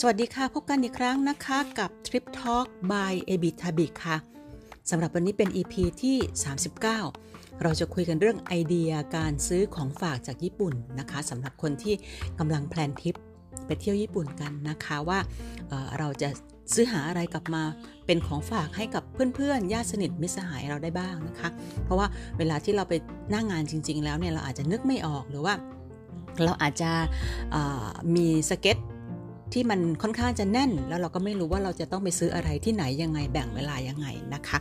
สวัสดีค่ะ พบกันอีกครั้งนะคะกับ Trip Talk by a b i t a b i ค่ะสำหรับวันนี้เป็น EP ที่ 39 เราจะคุยกันเรื่องไอเดียการซื้อของฝากจากญี่ปุ่นนะคะสำหรับคนที่กำลังแพลนทริปไปเที่ยวญี่ปุ่นกันนะคะว่าเเราจะซื้อหาอะไรกลับมาเป็นของฝากให้กับเพื่อนๆญาติสนิทมิตรสหายเราได้บ้างนะคะ เพราะว่าเวลาที่เราไปหน้างงานจริง ๆ แล้วเนี่ยเราอาจจะนึกไม่ออกหรือว่าเราอาจจะมีสเก็ต ที่มันค่อนข้างจะแน่น แล้วเราก็ไม่รู้ว่าเราจะต้องไปซื้ออะไรที่ไหนยังไงแบ่งเวลายังไงนะคะ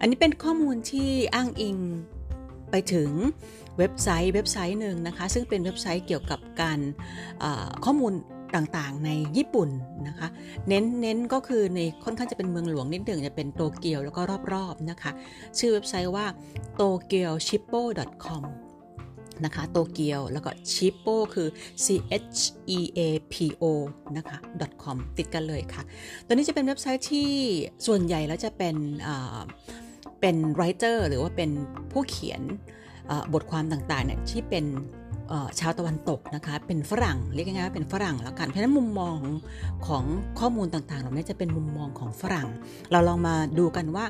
อันนี้เป็นข้อมูลที่อ้างอิงไปถึงเว็บไซต์เว็บไซต์หนึ่งนะคะ ซึ่งเป็นเว็บไซต์เกี่ยวกับการข้อมูลต่างๆ ในญี่ปุ่นนะคะ เน้นเน้นก็คือในค่อนข้างจะเป็นเมืองหลวงนิดหนึ่งจะเป็นโตเกียวแล้วก็รอบๆนะคะ ชื่อเว็บไซต์ว่า tokyoshippo.com นะคะโตเกียวแล้วก็ชิปโปคือ c h e a p o นะคะ .com ติดกันเลยค่ะ ตัวนี้จะเป็นเว็บไซต์ที่ส่วนใหญ่แล้วจะเป็นเป็นไรเตอร์หรือว่าเป็นผู้เขียนบทความต่างๆเนี่ยที่เป็นชาวตะวันตกนะคะเป็นฝรั่งเรียกง่ายๆว่าเป็นฝรั่งแล้วกันเพราะฉะนั้นมุมมองของข้อมูลต่างๆเหล่านี้จะเป็นมุมมองของฝรั่ง เราลองมาดูกันว่า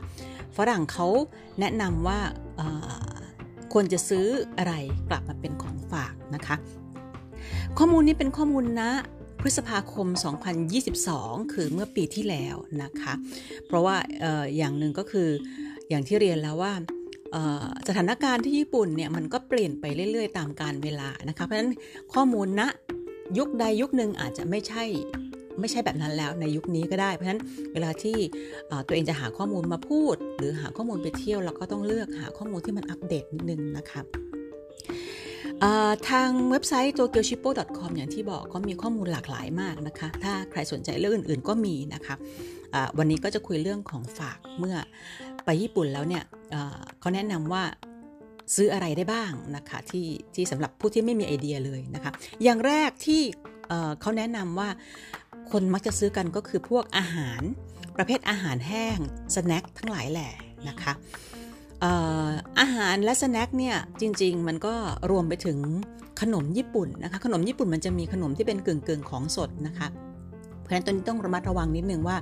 ฝรั่งเขาแนะนำว่า ควรจะซื้ออะไรกลับมาเป็นของฝากนะคะ ข้อมูลนี้เป็นข้อมูลนะพฤษภาคม 2022 คือเมื่อปีที่แล้วนะคะ เพราะว่าอออย่างหนึ่งก็คืออย่างที่เรียนแล้วว่าสถานการณ์ที่ญี่ปุ่นเนี่ยมันก็เปลี่ยนไปเรื่อย ๆ ตามการเวลานะคะ เพราะฉะนั้นข้อมูลณนะยุคใดยุคหนึ่งอาจจะไม่ใช่ ไม่ใช่แบบนั้นแล้วในยุคนี้ก็ได้ เพราะฉะนั้นเวลาที่ตัวเองจะหาข้อมูลมาพูด หรือหาข้อมูลไปเที่ยวเราก็ต้องเลือกหาข้อมูลที่มันอัปเดตนิดนึงนะคะทางเว็บไซต์ tokyoshipo.com อย่างที่บอกก็มีข้อมูลหลากหลายมากนะคะ ถ้าใครสนใจเรื่องอื่น ๆ ก็มีนะคะวันนี้ก็จะคุยเรื่องของฝากเมื่อไปญี่ปุ่นแล้วเนี่ยเขาแนะนำว่าซื้ออะไรได้บ้างนะคะที่ที่สำหรับผู้ที่ไม่มีไอเดียเลยนะคะ อย่างแรกที่เขาแนะนำว่า คนมักจะซื้อกันก็คือพวกอาหารประเภทอาหารแห้งสแน็คทั้งหลายแหล่นะคะอาหารและสแน็คเนี่ยจริง ๆ มันก็รวมไปถึงขนมญี่ปุ่นนะคะขนมญี่ปุ่นมันจะมีขนมที่เป็นกึ่งๆของสดนะคะเพราะฉะนั้นตัวนี้ต้องระมัดระวังนิดนึงว่า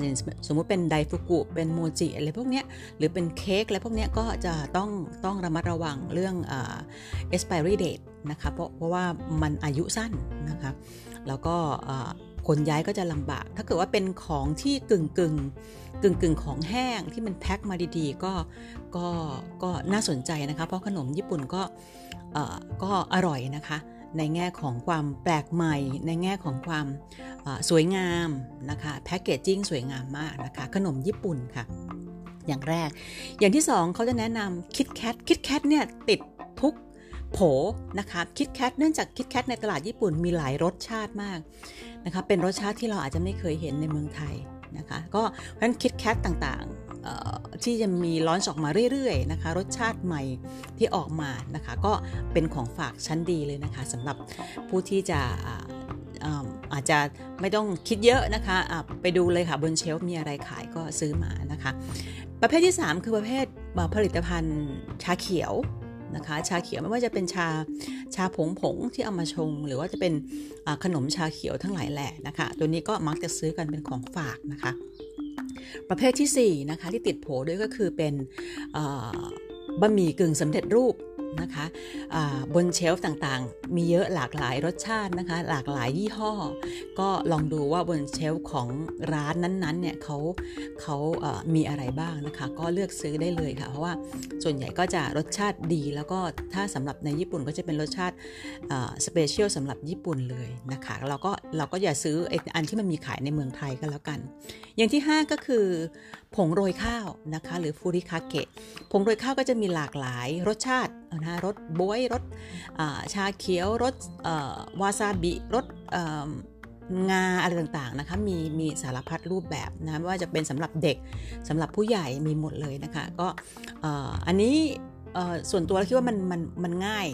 อย่างสมมุติเป็นไดฟุกุเป็นโมจิอะไรพวกนี้หรือเป็นเค้กอะไรพวกนี้ก็จะต้องต้องระมัดระวังเรื่อง expiry date นะคะเพราะเพราะว่ามันอายุสั้นนะคะแล้วก็ คนย้ายก็จะลำบาก ถ้าเกิดว่าเป็นของที่กึ่งกึ่งกึ่งกึ่งของแห้งที่มันแพ็คมาดีๆ ก็ก็ก็น่าสนใจนะคะ เพราะขนมญี่ปุ่นก็ก็อร่อยนะคะ ในแง่ของความแปลกใหม่ ในแง่ของความสวยงามนะคะแพคเกจจิ้งสวยงามมากนะคะ ขนมญี่ปุ่นค่ะ อย่างแรก อย่างที่สองเขาจะแนะนำคิดแคทคิดแคทเนี่ยติด โผนะคะคิดแคทเนื่องจากคิดแคทในตลาดญี่ปุ่นมีหลายรสชาติมากนะคะเป็นรสชาติที่เราอาจจะไม่เคยเห็นในเมืองไทยนะคะก็เพราะฉะนั้นคิดแคทต่างๆที่จะมีร้อนออกมาเรื่อยๆนะคะรสชาติใหม่ที่ออกมานะคะก็เป็นของฝากชั้นดีเลยนะคะสำหรับผู้ที่จะอาจจะไม่ต้องคิดเยอะนะคะะไปดูเลยค่ะบนเชลฟ์มีอะไรขายก็ซื้อมานะคะ ประเภทที่ 3 คือประเภทผลิตภัณฑ์ชาเขียว นะคะ ชาเขียวไม่ว่าจะเป็นชาชาผงผงที่เอามาชง หรือว่าจะเป็นขนมชาเขียวทั้งหลายแหละนะคะ ตัวนี้ก็มักจะซื้อกันเป็นของฝากนะคะ ประเภทที่4นะคะที่ติดโผด้วยก็คือเป็นบะหมี่กึ่งสำเร็จรูป นะคะบนเชลฟ์ต่างๆ มีเยอะหลากหลายรสชาตินะคะ หลากหลายยี่ห้อ ก็ลองดูว่าบนเชลฟ์ของร้านนั้นๆเนี่ยเขาเขามีอะไรบ้างนะคะ ก็เลือกซื้อได้เลยค่ะ เพราะว่าส่วนใหญ่ก็จะรสชาติดี แล้วก็ถ้าสำหรับในญี่ปุ่นก็จะเป็นรสชาติสเปเชียลสำหรับญี่ปุ่นเลยนะคะเราก็เราก็อย่าซื้ออันที่มันมีขายในเมืองไทยก็แล้วกัน อย่างที่ 5 ก็คือ ผงโรยข้าวนะคะ หรือฟูริคาเกะผงโรยข้าวก็จะมีหลากหลายรสชาตินะรสบวยรสชาเขียวรสวาซาบิรสงาอะไรต่างๆนะคะมีมีสารพัดรูปแบบนะไม่ว่าจะเป็นสำหรับเด็กสำหรับผู้ใหญ่มีหมดเลยนะคะ ก็อันนี้ส่วนตัวคิดว่ามันมันมันง่าย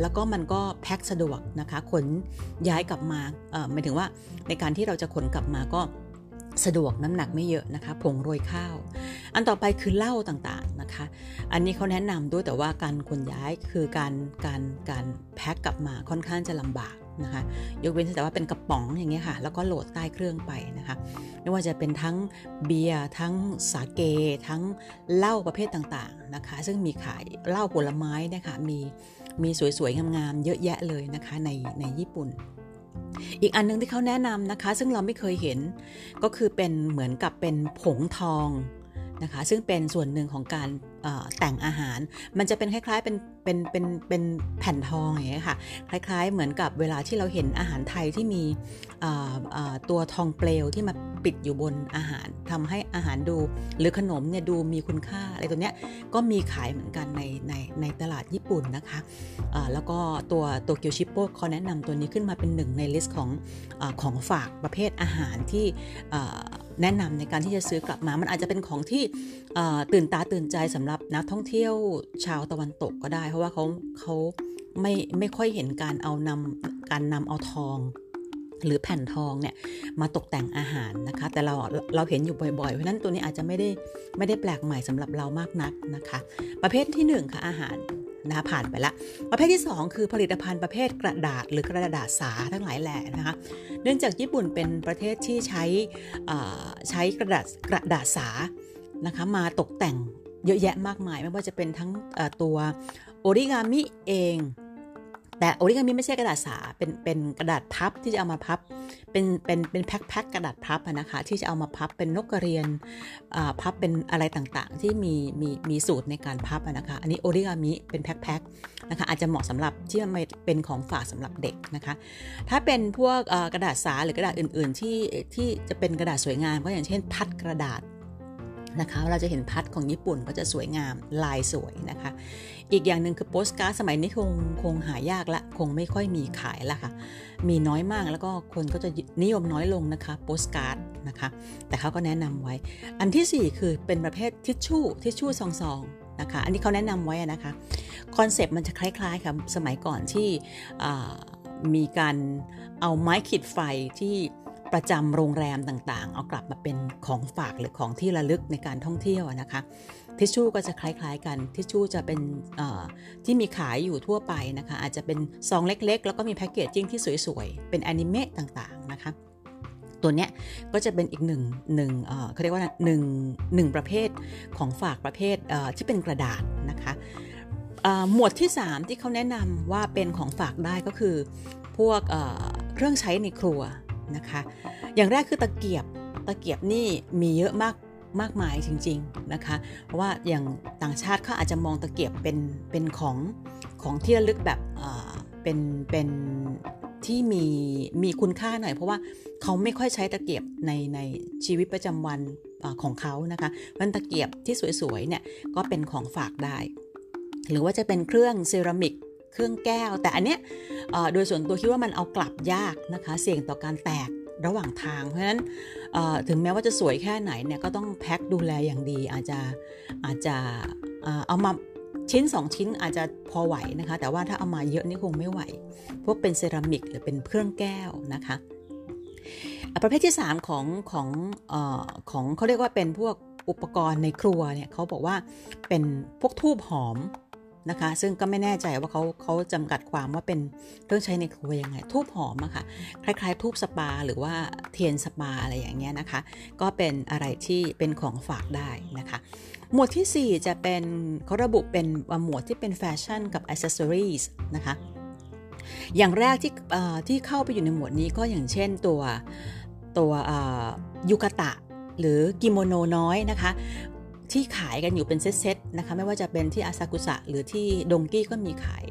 แล้วก็มันก็แพ็คสะดวกนะคะขนย้ายกลับมาหมายถึงว่าในการที่เราจะขนกลับมาก็ สะดวกน้ำหนักไม่เยอะนะคะผงโรยข้าว อันต่อไปคือเหล้าต่างๆนะคะ อันนี้เขาแนะนำด้วยแต่ว่าการขนย้ายคือการการการแพ็คกลับมาค่อนข้างจะลำบากนะคะยกเว้นแต่ว่าเป็นกระป๋องอย่างเงี้ยค่ะ แล้วก็โหลดใต้เครื่องไปนะคะ ไม่ว่าจะเป็นทั้งเบียร์ทั้งสาเก ทั้งเหล้าประเภทต่างๆนะคะ ซึ่งมีขายเหล้าผลไม้นะคะมีมีสวยๆงามๆเยอะแยะเลยนะคะในในญี่ปุ่น อีกอันนึงที่เขาแนะนำนะคะ ซึ่งเราไม่เคยเห็นก็คือเป็นเหมือนกับเป็นผงทองนะคะ ซึ่งเป็นส่วนหนึ่งของการ แต่งอาหาร มันจะเป็นคล้าย ๆ เป็นเป็นเป็นเป็นแผ่นทองอย่างเงี้ยค่ะ คล้าย ๆ เหมือนกับเวลาที่เราเห็นอาหารไทยที่มีตัวทองเปลวที่มาปิดอยู่บนอาหารทำให้อาหารดู หรือขนมเนี่ยดูมีคุณค่าอะไรตัวเนี้ยก็มีขายเหมือนกันในในในตลาดญี่ปุ่นนะคะแล้วก็ตัวตัวเกียวชิปโป้เขาแนะนำตัวนี้ขึ้นมาเป็นหนึ่งในลิสต์ของอของฝากประเภทอาหารที่ แนะนำในการที่จะซื้อกลับมา มันอาจจะเป็นของที่ตื่นตาตื่นใจสำหรับนักท่องเที่ยวชาวตะวันตกก็ได้ เพราะว่าเขาเขาไม่ไม่ค่อยเห็นการเอานำการนำเอาทองหรือแผ่นทองเนี่ยมาตกแต่งอาหารนะคะ แต่เราเราเห็นอยู่บ่อยๆ เพราะนั้นตัวนี้อาจจะไม่ได้ไม่ได้แปลกใหม่สำหรับเรามากนักนะคะ ประเภทที่1ค่ะอาหาร นะคะผ่านไปละประเภทที่ 2 คือผลิตภัณฑ์ประเภทกระดาษหรือกระดาษสาทั้งหลายแหล่นะคะเนื่องจากญี่ปุ่นเป็นประเทศที่ใช้ใช้กระดาษกระดาษสานะคะมาตกแต่งเยอะแยะมากมาย ไม่ว่าจะเป็นทั้งตัวโอริกามิเอง แต่โอริกามิไม่ใช่กระดาษสา เป็นเป็นกระดาษพับที่จะเอามาพับ เป็นเป็นเป็นแพ็คแพ็คกระดาษพับนะคะที่จะเอามาพับเป็นนกกระเรียนพับเป็นอะไรต่างๆ ที่มีมีมีสูตรในการพับนะคะ อันนี้โอริกามิเป็นแพ็คแพ็คนะคะอาจจะเหมาะสำหรับที่ไม่เป็นของฝากสำหรับเด็กนะคะ ถ้าเป็นพวกกระดาษสาหรือกระดาษอื่น ๆ ที่ที่จะเป็นกระดาษสวยงามก็อย่างเช่น พัดกระดาษ นะคะเราจะเห็นพัดของญี่ปุ่นก็จะสวยงามลายสวยนะคะ อีกอย่างหนึ่งคือโปสการ์ดสมัยนี้คงคงหายากละคงไม่ค่อยมีขายละค่ะ มีน้อยมากแล้วก็คนก็จะนิยมน้อยลงนะคะโปสการ์ดนะคะ แต่เขาก็แนะนำไว้ อันที่ 4 คือเป็นประเภททิชชู่ทิชชู่ซองๆนะคะ อันนี้เขาแนะนำไว้นะคะคอนเซปต์มันจะคล้ายๆกับสมัยก่อนที่มีการเอาไม้ขีดไฟที่ ประจำโรงแรมต่างๆ เอากลับมาเป็นของฝากหรือของที่ระลึกในการท่องเที่ยวนะคะทิชชู่ก็จะคล้าย ๆ กันทิชชู่จะเป็นที่มีขายอยู่ทั่วไปนะคะ อาจจะเป็นซองเล็ก ๆ แล้วก็มี packaging ที่สวยๆ เป็นแอนิเมะต่างๆนะคะตัวเนี้ยก็จะเป็นอีกหนึ่งหนึ่งเขาเรียกว่าหนึ่งหนึ่งประเภทของฝากประเภทที่เป็นกระดาษนะคะหมวดที่ 3 ที่เขาแนะนำว่าเป็นของฝากได้ก็คือ พวกเครื่องใช้ในครัว นะคะ อย่างแรกคือตะเกียบตะเกียบนี่มีเยอะมากมากมายจริงๆนะคะ เพราะว่าอย่างต่างชาติเขาอาจจะมองตะเกียบเป็นเป็นของของที่ระลึกแบบเป็นเป็นที่มีมีคุณค่าหน่อย เพราะว่าเขาไม่ค่อยใช้ตะเกียบในในชีวิตประจำวันอของเขานะคะมันตะเกียบที่สวยๆเนี่ยก็เป็นของฝากได้ หรือว่าจะเป็นเครื่องเซรามิก เครื่องแก้ว แต่อันเนี้ยโดยส่วนตัวคิดว่ามันเอากลับยากนะคะ เสี่ยงต่อการแตกระหว่างทาง เพราะฉะนั้นถึงแม้ว่าจะสวยแค่ไหนเนี่ยก็ต้องแพ็คดูแลอย่างดี อาจจะอาจจะเอามาชิ้น 2 ชิ้นอาจจะพอไหวนะคะ แต่ว่าถ้าเอามาเยอะนี่คงไม่ไหว พวกเป็นเซรามิกหรือเป็นเครื่องแก้วนะคะประเภทที่ 3 ของของอของเขาเรียกว่าเป็นพวกอุปกรณ์ในครัวเนี่ยเขาบอกว่าเป็นพวกธูปหอม นะคะ ซึ่งก็ไม่แน่ใจว่าเขาเขาจำกัดความว่าเป็นเครื่องใช้ในครัวยังไงธูปหอมอะค่ะคล้าย ๆ ธูปสปาหรือว่าเทียนสปาอะไรอย่างเงี้ยนะคะ ก็เป็นอะไรที่เป็นของฝากได้นะคะ หมวดที่ 4 จะเป็นเขาระบุเป็นหมวดที่เป็นแฟชั่นกับ accessories นะคะอย่างแรกที่ที่เข้าไปอยู่ในหมวดนี้ก็อย่างเช่นตัวตัวยูกาตะหรือกิโมโนน้อยนะคะ ที่ขายกันอยู่เป็นเซตๆนะคะไม่ว่าจะเป็นที่อาซากุสะหรือที่ดงกี้ก็มีขาย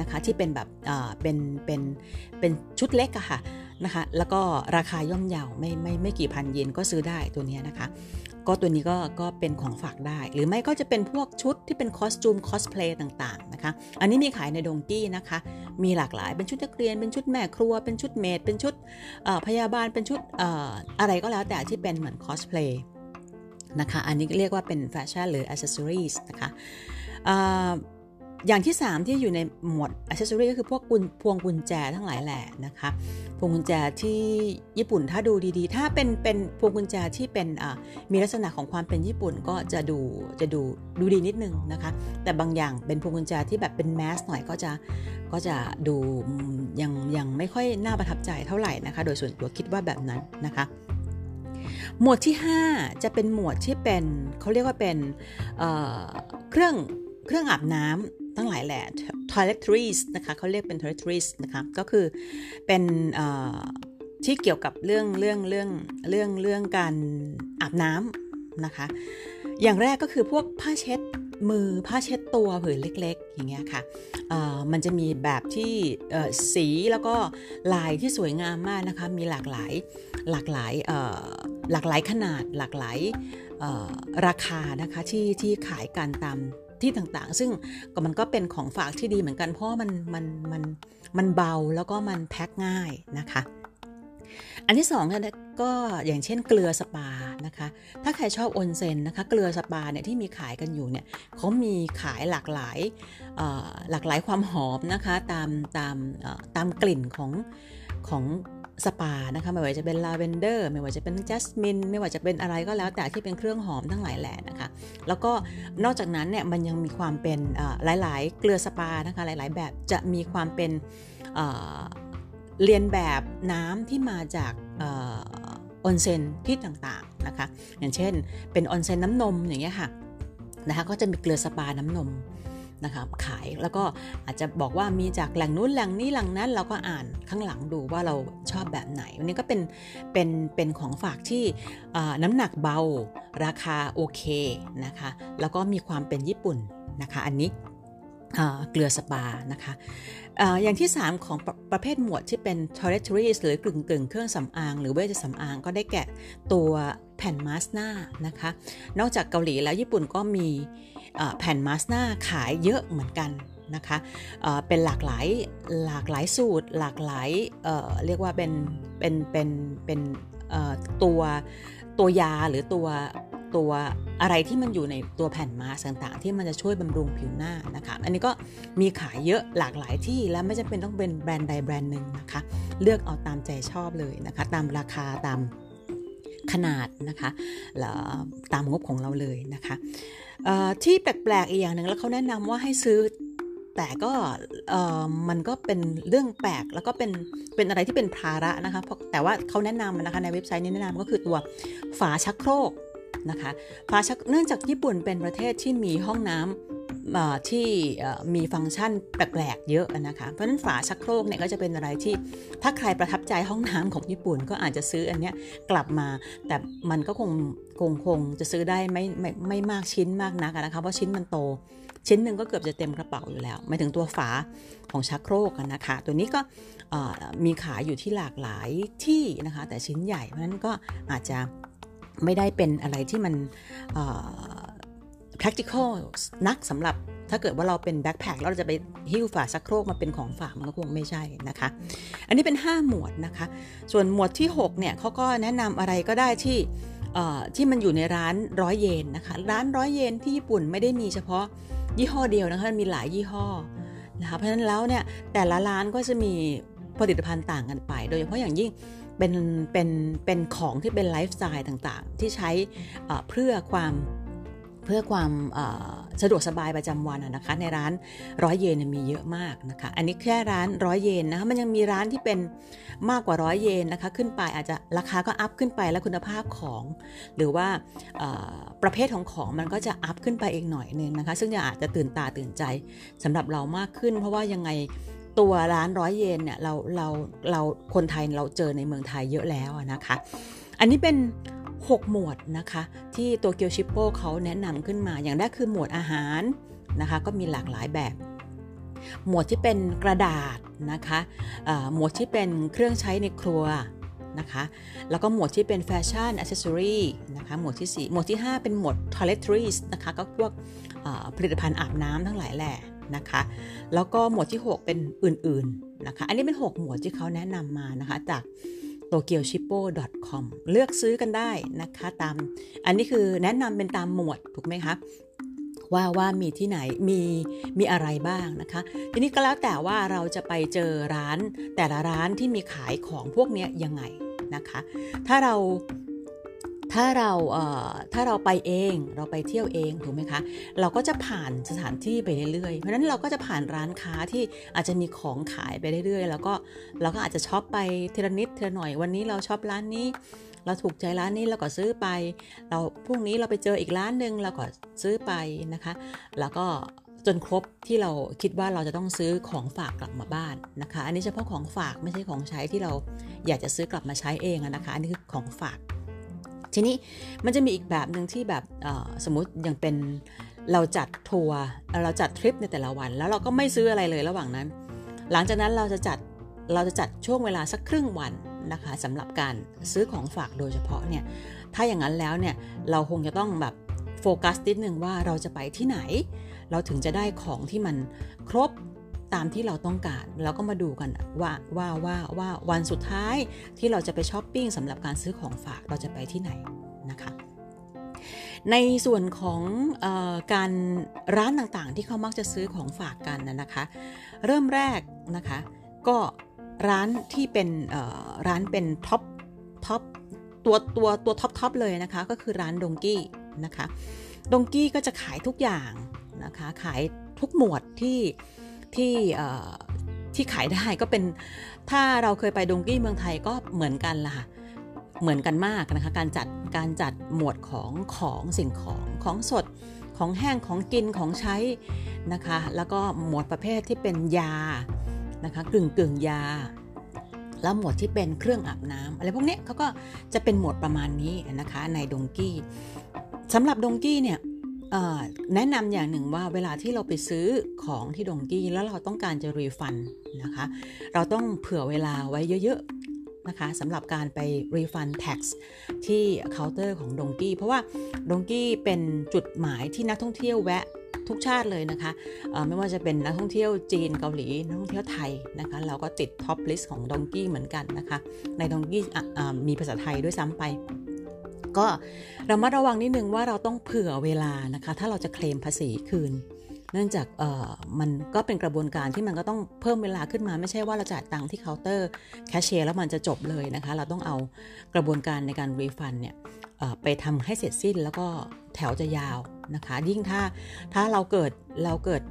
นะคะที่เป็นแบบเป็นเป็นเป็นชุดเล็กอะค่ะนะคะแล้วก็ราคาย่อมเยาไม่ไม่ไม่กี่พันเยนก็ซื้อได้ตัวนี้นะคะ ก็ตัวนี้ก็ก็เป็นของฝากได้ หรือไม่ก็จะเป็นพวกชุดที่เป็น costume คอสเพลย์ต่างๆนะคะ อันนี้มีขายในดงกี้นะคะ มีหลากหลายเป็นชุดนักเรียน เป็นชุดแม่ครัว เป็นชุดเมดเป็นชุดพยาบาลเป็นชุดอะไรก็แล้วแต่ที่เป็นเหมือนคอสเพลย์ นะคะ อันนี้เรียกว่าเป็นแฟชั่นหรืออ c เซสซอรีสนะคะอย่างที่ 3 ที่อยู่ในหมวดอ c c e s s o r y ก็คือพวกกุญพวงกุญแจทั้งหลายแหละนะคะพวงกุญแจที่ญี่ปุ่นถ้าดูดีๆ ถ้าเป็นเป็นพวงกุญแจที่เป็นมีลักษณะของความเป็นญี่ปุ่นก็จะดูจะดูดูดีนิดนึงนะคะแต่บางอย่างเป็นพวงกุญแจที่แบบเป็นแมสหน่อยก็จะก็จะดูยังยังไม่ค่อยน่าประทับใจเท่าไหร่นะคะ โดยส่วนตัวคิดว่าแบบนั้นนะคะ หมวดที่ 5 จะเป็นหมวดที่เป็นเขาเรียกว่าเป็นเเครื่องเครื่องอาบน้ำทั้งหลายแหละ toiletries นะคะเขาเรียกเป็น toiletries นะคะก็คือเป็นที่เกี่ยวกับเรื่องเรื่องเรื่องเรื่องเรื่องการอาบน้ำนะคะ อย่างแรกก็คือพวกผ้าเช็ด มือผ้าเช็ดตัวผืนเล็กๆ อย่างเงี้ยค่ะมันจะมีแบบที่สีแล้วก็ลายที่สวยงามมากนะคะ มีหลากหลายหลากหลายหลากหลายขนาดหลากหลายราคานะคะที่ที่ขายกันตามที่ต่างๆ ซึ่งก็มันก็เป็นของฝากที่ดีเหมือนกันเพราะมันมันมันมันเบาแล้วก็มันแพ็คง่ายนะคะ อันที่สองเนี่ยก็อย่างเช่นเกลือสปานะคะ ถ้าใครชอบออนเซนนะคะ เกลือสปาเนี่ยที่มีขายกันอยู่เนี่ยเขามีขายหลากหลายหลากหลายความหอมนะคะตามตามตามกลิ่นของของสปานะคะไม่ว่าจะเป็นลาเวนเดอร์ไม่ว่าจะเป็น jasmine ไม่ว่าจะเป็นอะไรก็แล้วแต่ที่เป็นเครื่องหอมทั้งหลายแหล่นะคะ แล้วก็นอกจากนั้นเนี่ยมันยังมีความเป็นหลาย ๆ เกลือสปานะคะหลาย ๆ แบบจะมีความเป็น เลียนแบบน้ำที่มาจากออนเซนที่ต่างๆนะคะอย่างเช่น เป็นออนเซนน้ำนมอย่างเงี้ยค่ะนะคะก็จะมีเกลือสปาน้ำนมนะคะขายแล้วก็อาจจะบอกว่ามีจากแหล่งนู้นแหล่งนี้แหล่งนั้นเราก็อ่านข้างหลังดูว่าเราชอบแบบไหน วันนี้ก็เป็นเป็นเป็นของฝากที่น้ำหนักเบาราคาโอเคนะคะแล้วก็มีความเป็นญี่ปุ่นนะคะ อันนี้ เกลือสปานะคะอย่างที่ 3 ของประประเภทหมวดที่เป็น toiletries หรือกึ่งกึ่งเครื่องสำอาง หรือเวชสำอางก็ได้แก่ตัวแผ่นมาสหน้านะคะ นอกจากเกาหลีแล้วญี่ปุ่นก็มีแผ่นมาสหน้าขายเยอะเหมือนกันนะคะเป็นหลากหลายหลากหลายสูตร หลากหลายเเรียกว่าเป็นเป็นเป็นเป็นตัวตัวยาหรือตัว ตัวอะไรที่มันอยู่ในตัวแผ่นมาสต่างๆ ที่มันจะช่วยบำรุงผิวหน้านะคะ อันนี้ก็มีขายเยอะหลากหลายที่และไม่จำเป็นต้องเป็นแบรนด์ใดแบรนด์หนึ่งนะคะ เลือกเอาตามใจชอบเลยนะคะ ตามราคาตามขนาดนะคะแล้วตามงบของเราเลยนะคะที่แปลกๆอีกอย่างหนึ่งแล้วเขาแนะนำว่าให้ซื้อแต่ก็มันก็เป็นเรื่องแปลกแล้วก็เป็นเป็นอะไรที่เป็นภาระนะคะแต่ว่าเขาแนะนำนะคะในเว็บไซต์นี้แนะนำก็คือตัวฝาชักโครก นะคะฝาชักเนื่องจากญี่ปุ่นเป็นประเทศที่มีห้องน้ำที่มีฟังก์ชันแปลกๆเยอะนะคะ เพราะฉะนั้นฝาชักโครกเนี่ยก็จะเป็นอะไรที่ถ้าใครประทับใจห้องน้ำของญี่ปุ่นก็อาจจะซื้ออันนี้กลับมา แต่มันก็คงคงคงจะซื้อได้ไม่ไม่ไม่มากชิ้นมากนักนะคะเพราะชิ้นมันโต ชิ้นหนึ่งก็เกือบจะเต็มกระเป๋าอยู่แล้วไม่ถึงตัวฝาของชักโครกนะคะ ตัวนี้ก็มีขายอยู่ที่หลากหลายที่นะคะ แต่ชิ้นใหญ่เพราะฉะนั้นก็อาจจะ ไม่ได้เป็นอะไรที่มัน practical นักสำหรับถ้าเกิดว่าเราเป็นแบ็คแพคแล้วเราจะไปหิ้วฝาซักโครกมาเป็นของฝากมันก็คงไม่ใช่นะคะ อันนี้เป็น 5 หมวดนะคะ ส่วนหมวดที่ 6 เนี่ยเขาก็แนะนำอะไรก็ได้ที่ที่มันอยู่ในร้านร้อยเยนนะคะ ร้านร้อยเยนที่ญี่ปุ่นไม่ได้มีเฉพาะยี่ห้อเดียวนะคะมีหลายยี่ห้อนะคะเพราะฉะนั้นแล้วเนี่ยแต่ละร้านก็จะมีผลิตภัณฑ์ต่างกันไป โดยเฉพาะอย่างยิ่ง เป็นเป็นเป็นของที่เป็นไลฟ์สไตล์ต่างๆ ที่ใช้เพื่อความเพื่อความสะดวกสบายประจำวันนะคะในร้านร้อยเยนมีเยอะมากนะคะอันนี้แค่ร้านร้อยเยนนะคะมันยังมีร้านที่เป็นมากกว่าร้อยเยนนะคะขึ้นไปอาจจะราคาก็อัพขึ้นไปแล้วคุณภาพของ หรือว่าประเภทของของมันก็จะอัพขึ้นไปเอีกหน่อยนึงนะคะซึ่งจะอาจจะตื่นตาตื่นใจสำหรับเรามากขึ้น เพราะว่ายังไง ตัวร้านร้อยเยนเนี่ยเราเราเราคนไทยเราเจอในเมืองไทยเยอะแล้วนะคะ อันนี้เป็น 6 หมวดนะคะ ที่ตัวเกียวชิปโป้เขาแนะนำขึ้นมา อย่างแรกคือหมวดอาหารนะคะ ก็มีหลากหลายแบบ หมวดที่เป็นกระดาษนะคะหมวดที่เป็นเครื่องใช้ในครัวนะคะแล้วก็หมวดที่เป็นแฟชั่นอัซเซอรี่นะคะหมวดที่ 4 หมวดที่ 5 เป็นหมวด toiletries นะคะก็พวกผลิตภัณฑ์อาบน้ำทั้งหลายแหล่ นะคะ แล้วก็หมวดที่ 6 เป็นอื่นๆนะคะ อันนี้เป็น 6 หมวดที่เขาแนะนำมานะคะจาก t o k y o s h i p p o c o m เลือกซื้อกันได้นะคะตาม อันนี้คือแนะนำเป็นตามหมวดถูกไหมคะว่าว่ามีที่ไหนมีมีอะไรบ้างนะคะ ทีนี้ก็แล้วแต่ว่าเราจะไปเจอร้านแต่ละร้านที่มีขายของพวกนี้ยังไงนะคะ ถ้าเรา ถ้าเราเถ้าเราไปเองเราไปเที่ยวเองถูกไหมคะ เราก็จะผ่านสถานที่ไปเรื่อยๆ เพราะฉะนั้นเราก็จะผ่านร้านค้าที่อาจจะมีของขายไปเรื่อยๆ แล้วก็เราก็อาจจะช็อปไปทีละนิดทีละหน่อยวันนี้เราช็อปร้านนี้ เราถูกใจร้านนี้เราก็ซื้อไป เราพรุ่งนี้เราไปเจออีกร้านหนึ่งเราก็ซื้อไปนะคะ แล้วก็จนครบที่เราคิดว่าเราจะต้องซื้อของฝากกลับมาบ้านนะคะ อันนี้เฉพาะของฝากไม่ใช่ของใช้ที่เราอยากจะซื้อกลับมาใช้เองนะคะ อันนี้คือของฝาก ทีนี้มันจะมีอีกแบบหนึ่งที่แบบสมมติยังเป็นเราจัดทัวร์เราจัดทริปในแต่ละวัน แล้วเราก็ไม่ซื้ออะไรเลยระหว่างนั้น หลังจากนั้นเราจะจัดเราจะจัดช่วงเวลาสักครึ่งวันนะคะสำหรับการซื้อของฝากโดยเฉพาะเนี่ยถ้าอย่างนั้นแล้วเนี่ยเราคงจะต้องแบบโฟกัสนิดนึงว่าเราจะไปที่ไหน เราถึงจะได้ของที่มันครบ ตามที่เราต้องการเราก็มาดูกันว่าว่าว่าว่าวันสุดท้ายที่เราจะไปช้อปปิ้งสำหรับการซื้อของฝากเราจะไปที่ไหนนะคะในส่วนของออการร้านต่างๆ ที่เขามักจะซื้อของฝากกันนะคะ เริ่มแรกนะคะ ก็ร้านที่เป็นร้านเป็น top top ตัวตัวตัว top top เลยนะคะ ก็คือร้านดงกี้นะคะดงกี้ก็จะขายทุกอย่างนะคะ ขายทุกหมวดที่ ที่ที่ขายได้ก็เป็นถ้าเราเคยไปดงกี้เมืองไทยก็เหมือนกันล่ะเหมือนกันมากนะคะการจัดการจัดหมวดของของสิ่งของของสดของแห้งของกินของใช้นะคะแล้วก็หมวดประเภทที่เป็นยานะคะกึ่งกึ่งยา แล้วหมวดที่เป็นเครื่องอาบน้ำอะไรพวกนี้เขาก็จะเป็นหมวดประมาณนี้นะคะในดงกี้สำหรับดงกี้เนี่ย แนะนำอย่างหนึ่งว่าเวลาที่เราไปซื้อของที่ดงกี้แล้วเราต้องการจะ refund นะคะ เราต้องเผื่อเวลาไว้เยอะๆนะคะสำหรับการไป refund taxที่เคาน์เตอร์ของดงกี้เพราะว่าดงกี้เป็นจุดหมายที่นักท่องเที่ยวแวะทุกชาติเลยนะคะ ไม่ว่าจะเป็นนักท่องเที่ยวจีนเกาหลี นักท่องเที่ยวไทยนะคะ เราก็ติด top list ของดงกี้เหมือนกันนะคะ ในดงกี้มีภาษาไทยด้วยซ้ำไป ก็เรามาระวังนิดนึงว่าเราต้องเผื่อเวลานะคะ ถ้าเราจะเคลมภาษีคืน เนื่องจากมันก็เป็นกระบวนการที่มันก็ต้องเพิ่มเวลาขึ้นมา ไม่ใช่ว่าเราจ่ายตังค์ที่เคาน์เตอร์แคชเชียร์แล้วมันจะจบเลยนะคะ เราต้องเอากระบวนการในการรีฟันเนี่ยไปทำให้เสร็จสิ้นแล้วก็แถวจะยาวนะคะ ยิ่งถ้าถ้าเราเกิดเราเกิด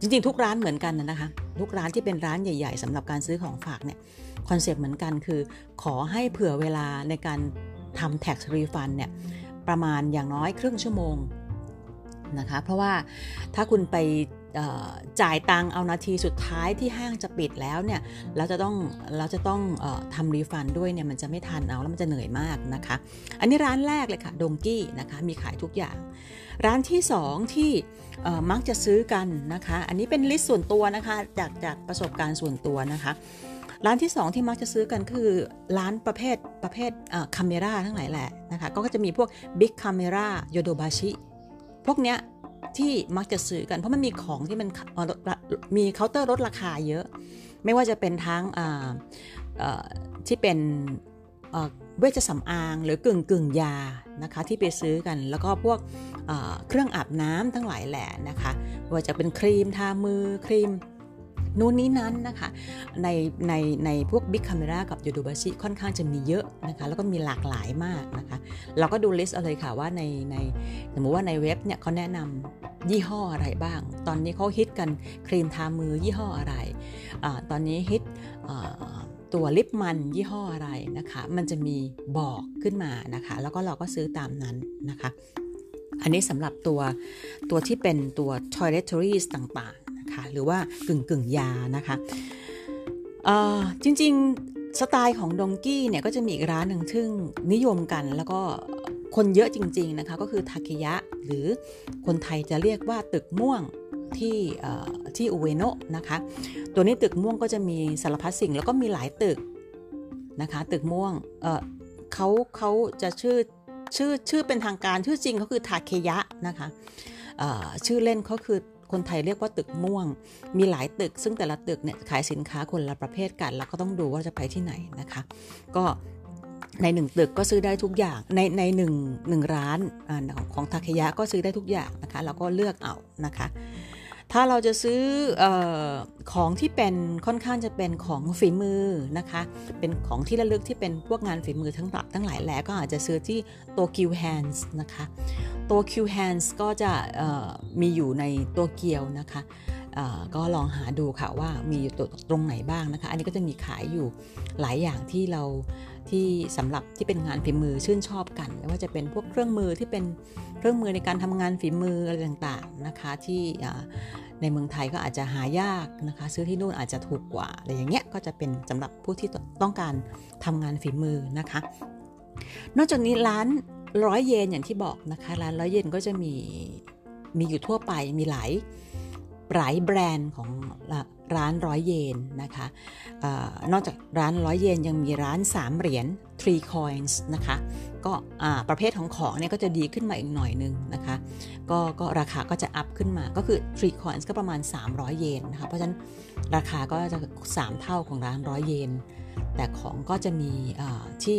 จริงๆ ทุกร้านเหมือนกันนะคะทุกร้านที่เป็นร้านใหญ่ ๆสำหรับการซื้อของฝากเนี่ยคอนเซปต์เหมือนกันคือ ขอให้เผื่อเวลาในการ ทำ tax refund เนี่ยประมาณอย่างน้อยครึ่งชั่วโมงนะคะเพราะว่าถ้าคุณไปจ่ายตังเอานาทีสุดท้ายที่ห้างจะปิดแล้วเนี่ยเราจะต้องเราจะต้องอทำรีฟันด้วยเนี่ยมันจะไม่ทันเอาแล้วมันจะเหนื่อยมากนะคะ อันนี้ร้านแรกเลยค่ะดงกี้นะคะมีขายทุกอย่าง ร้านที่ 2 ที่มักจะซื้อกันนะคะ อันนี้เป็นลิสต์ส่วนตัวนะคะจากจากประสบการณ์ส่วนตัวนะคะ ร้านที่ 2 ที่มักจะซื้อกันคือร้านประเภทประเภทคาเมราทั้งหลายแหละนะคะก็จะมีพวก Big Camera y o d o b a s h i พวกเนี้ยที่มักจะซื้อกันเพราะมันมีของที่มันมีเคาน์เตอร์ลดราคาเยอะ ไม่ว่าจะเป็นทั้งที่เป็นเวชสำอางหรือกึ่งกึ่งยานะคะที่ไปซื้อกัน แล้วก็พวกเครื่องอาบน้ำทั้งหลายแหละนะคะว่าจะเป็นครีมทามือครีม นู่นนี้นั้นนะคะในในในพวก Big Camera กับ y o d o b a s h i ค่อนข้างจะมีเยอะนะคะแล้วก็มีหลากหลายมากนะคะ เราก็ดูลิสต์เลยค่ะว่าในในสมมติว่าในเว็บเนี่ยเขาแนะนำยี่ห้ออะไรบ้าง ตอนนี้เขาฮิตกันครีมทามือยี่ห้ออะไรอตอนนี้ฮิตตัวลิปมันยี่ห้ออะไรนะคะ มันจะมีบอกขึ้นมานะคะ แล้วก็เราก็ซื้อตามนั้นนะคะ อันนี้สำหรับตัวตัวที่เป็นตัว toiletries ต่าง คะหรือว่ากึ่งกึ่งยานะคะจริงๆสไตล์ของดองกี้เนี่ยก็จะมีอีกร้านหนึ่งซึ่งนิยมกันแล้วก็คนเยอะจริง ๆ นะคะ ก็คือทาเคยะ หรือคนไทยจะเรียกว่าตึกม่วงที่ที่อุเวโนะนะคะ ตัวนี้ตึกม่วงก็จะมีสารพัดสิ่งแล้วก็มีหลายตึกนะคะ ตึกม่วงเขาเขาจะชื่อชื่อชื่อเป็นทางการชื่อจริงเขาคือทาเคยะนะคะชื่อเล่นเขาคือ คนไทยเรียกว่าตึกม่วง มีหลายตึก ซึ่งแต่ละตึกเนี่ยขายสินค้าคนละประเภทกัน แล้วก็ต้องดูว่าจะไปที่ไหนนะคะ ก็ในหนึ่งตึกก็ซื้อได้ทุกอย่าง ในในหนึ่งหนึ่งร้านอของทาเคยะก็ซื้อได้ทุกอย่างนะคะเราก็เลือกเอานะคะ ถ้าเราจะซื้ออของที่เป็นค่อนข้างจะเป็นของฝีมือนะคะ เป็นของที่ระลึกที่เป็นพวกงานฝีมือทั้งหลักทั้งหลายแหล่ก็อาจจะซื้อที่โตเกียวแฮนส์นะคะโตเกียวแฮนส์ก็จะมีอยู่ในโตเกียวนะคะ ก็ลองหาดูค่ะว่ามีอยู่ตรงไหนบ้างนะคะ อันนี้ก็จะมีขายอยู่หลายอย่างที่เราที่สำหรับที่เป็นงานฝีมือชื่นชอบกันไม่ว่าจะเป็นพวกเครื่องมือที่เป็นเครื่องมือในการทำงานฝีมืออะไรต่างๆนะคะ ที่ในเมืองไทยก็อาจจะหายากนะคะ ซื้อที่นู่นอาจจะถูกกว่าอะไรอย่างเงี้ยก็จะเป็นสำหรับผู้ที่ต้องการทำงานฝีมือนะคะ นอกจากนี้ร้านร้อยเยนอย่างที่บอกนะคะ ร้านร้อยเยนก็จะมีมีอยู่ทั่วไปมีหลาย หลายแบรนด์ของร้านร้อยเยนนะคะอนอกจากร้านร้อยเยนยังมีร้าน 3 เหรียญ three coins นะคะ ก็ประเภทของของเนี่ยก็จะดีขึ้นมาอีกหน่อยนึงนะคะก็ก็ราคาก็จะอัพขึ้นมา ก็คือ three coins ก็ประมาณ 300 เยนนะคะ เพราะฉะนั้นราคาก็จะ 3 เท่าของร้านร้อยเยน แต่ของก็จะมีที่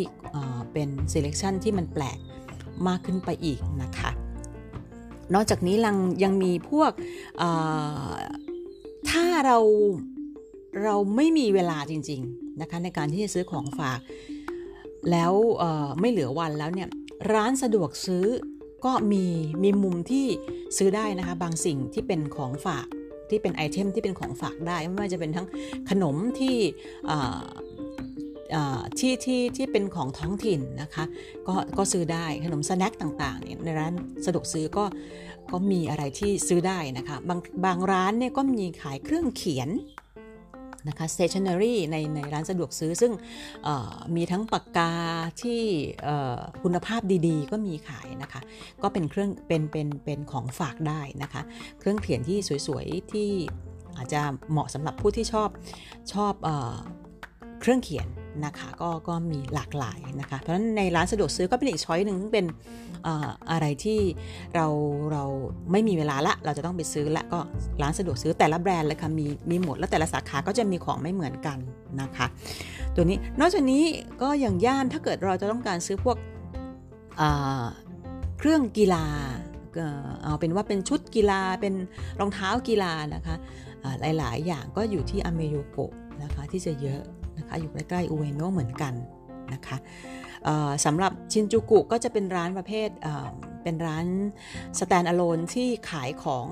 เป็น selection ที่มันแปลกมากขึ้นไปอีกนะคะ นอกจากนี้ยังยังมีพวกถ้าเราเราไม่มีเวลาจริง ๆนะคะในการที่จะซื้อของฝาก แล้วไม่เหลือวันแล้วเนี่ยร้านสะดวกซื้อก็มีมีมุมที่ซื้อได้นะคะบางสิ่งที่เป็นของฝากที่เป็นไอเทมที่เป็นของฝากได้ ไม่ว่าจะเป็นทั้งขนมที่ ที่ที่ที่เป็นของท้องถิ่นนะคะก็ก็ซื้อได้ขนมสแน็คต่างๆเนี่ยในร้านสะดวกซื้อก็ก็มีอะไรที่ซื้อได้นะคะ บางบางร้านเนี่ยก็มีขายเครื่องเขียนนะคะ stationery ในในร้านสะดวกซื้อซึ่งมีทั้งปากกาที่คุณภาพดีๆ ก็มีขายนะคะ ก็เป็นเครื่องเป็นเป็นเป็นของฝากได้นะคะ เครื่องเขียนที่สวยๆที่อาจจะเหมาะสำหรับผู้ที่ชอบชอบเครื่องเขียน นะคะก็ก็มีหลากหลายนะคะ เพราะฉะนั้นในร้านสะดวกซื้อก็เป็นอีกช้อยหนึ่งเป็นอะไรที่เราเราไม่มีเวลาละ เราจะต้องไปซื้อละก็ร้านสะดวกซื้อแต่ละแบรนด์เลยค่ะมีมีหมดแล้วแต่ละสาขาก็จะมีของไม่เหมือนกันนะคะ ตัวนี้นอกจากนี้ก็อย่างย่านถ้าเกิดเราจะต้องการซื้อพวกเครื่องกีฬาเอาเป็นว่าเป็นชุดกีฬาเป็นรองเท้ากีฬานะคะหลายๆ อย่างก็อยู่ที่อเมโยโกะนะคะที่จะเยอะ นะคะ อยู่ใกล้ๆอูเอโนะเหมือนกันนะคะสำหรับชินจูกุก็จะเป็นร้านประเภทเป็นร้าน stand alone ที่ขายของ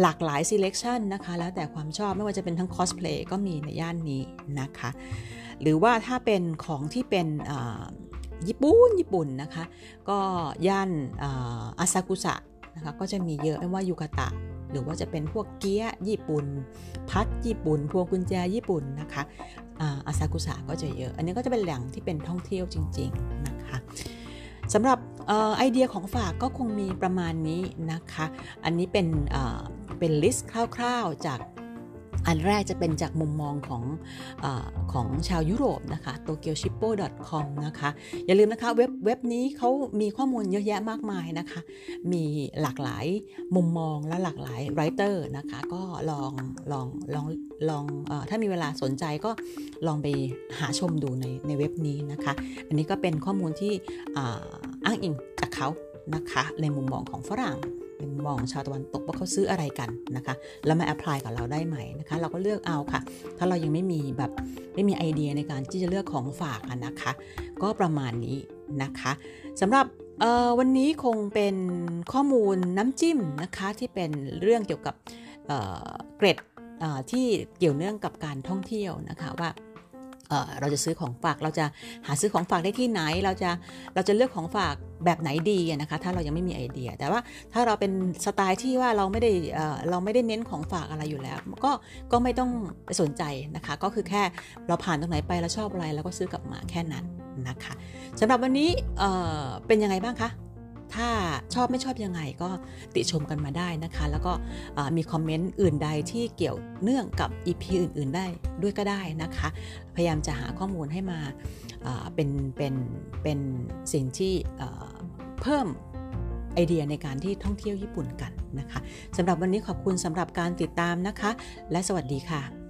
หลากหลาย selection นะคะ แล้วแต่ความชอบไม่ว่าจะเป็นทั้งคอสเพลย์ก็มีในย่านนี้นะคะ หรือว่าถ้าเป็นของที่เป็นญี่ปุ่นญี่ปุ่นนะคะ ก็ย่านอาซากุสะนะคะก็จะมีเยอะไม่ว่ายูกาตะ หรือว่าจะเป็นพวกเกียญี่ปุ่น พัดญี่ปุ่น พวงกุญแจญี่ปุ่นนะคะอาซากุสะก็จะเยอะ อันนี้ก็จะเป็นแหล่งที่เป็นท่องเที่ยวจริง ๆนะคะสำหรับไอเดียของฝากก็คงมีประมาณนี้นะคะ อันนี้เป็นเป็น list คร่าวๆจาก อันแรกจะเป็นจากมุมมองของอของชาวยุโรปนะคะ tokyoshippo.com นะคะ อย่าลืมนะคะเว็บเว็บนี้เขามีข้อมูลเยอะแยะมากมายนะคะ มีหลากหลายมุมมองและหลากหลาย writer นะคะ ก็ลองลองลองลองอถ้ามีเวลาสนใจก็ลองไปหาชมดูในในเว็บนี้นะคะ อันนี้ก็เป็นข้อมูลที่อ้างอิงจากเขานะคะ ในมุมมองของฝรั่ง เป็นมองชาวตะวันตกว่าเขาซื้ออะไรกันนะคะ แล้วมาแอพพลายกับเราได้ไหมนะคะ เราก็เลือกเอาค่ะ ถ้าเรายังไม่มีแบบไม่มีไอเดียในการที่จะเลือกของฝากนะคะ ก็ประมาณนี้นะคะสำหรับวันนี้คงเป็นข้อมูลน้ำจิ้มนะคะที่เป็นเรื่องเกี่ยวกับเเกร็ดที่เกี่ยวเนื่องกับการท่องเที่ยวนะคะว่า เราจะซื้อของฝากเราจะหาซื้อของฝากได้ที่ไหน เราจะเราจะเลือกของฝากแบบไหนดีนะคะ ถ้าเรายังไม่มีไอเดีย แต่ว่าถ้าเราเป็นสไตล์ที่ว่าเราไม่ได้เราไม่ได้เน้นของฝากอะไรอยู่แล้ว ก็ก็ไม่ต้องไปสนใจนะคะ ก็คือแค่เราผ่านตรงไหนไปแล้วชอบอะไรแล้วก็ซื้อกลับมาแค่นั้นนะคะสำหรับวันนี้เป็นยังไงบ้างคะ ถ้าชอบไม่ชอบยังไงก็ติชมกันมาได้นะคะ แล้วก็มีคอมเมนต์อื่นใดที่เกี่ยวเนื่องกับ EP อื่น ๆ ได้ด้วยก็ได้นะคะ พยายามจะหาข้อมูลให้มาเป็นเป็นเป็นสิ่งที่เพิ่มไอเดียในการที่ท่องเที่ยวญี่ปุ่นกันนะคะสำหรับวันนี้ขอบคุณสำหรับการติดตามนะคะ และสวัสดีค่ะ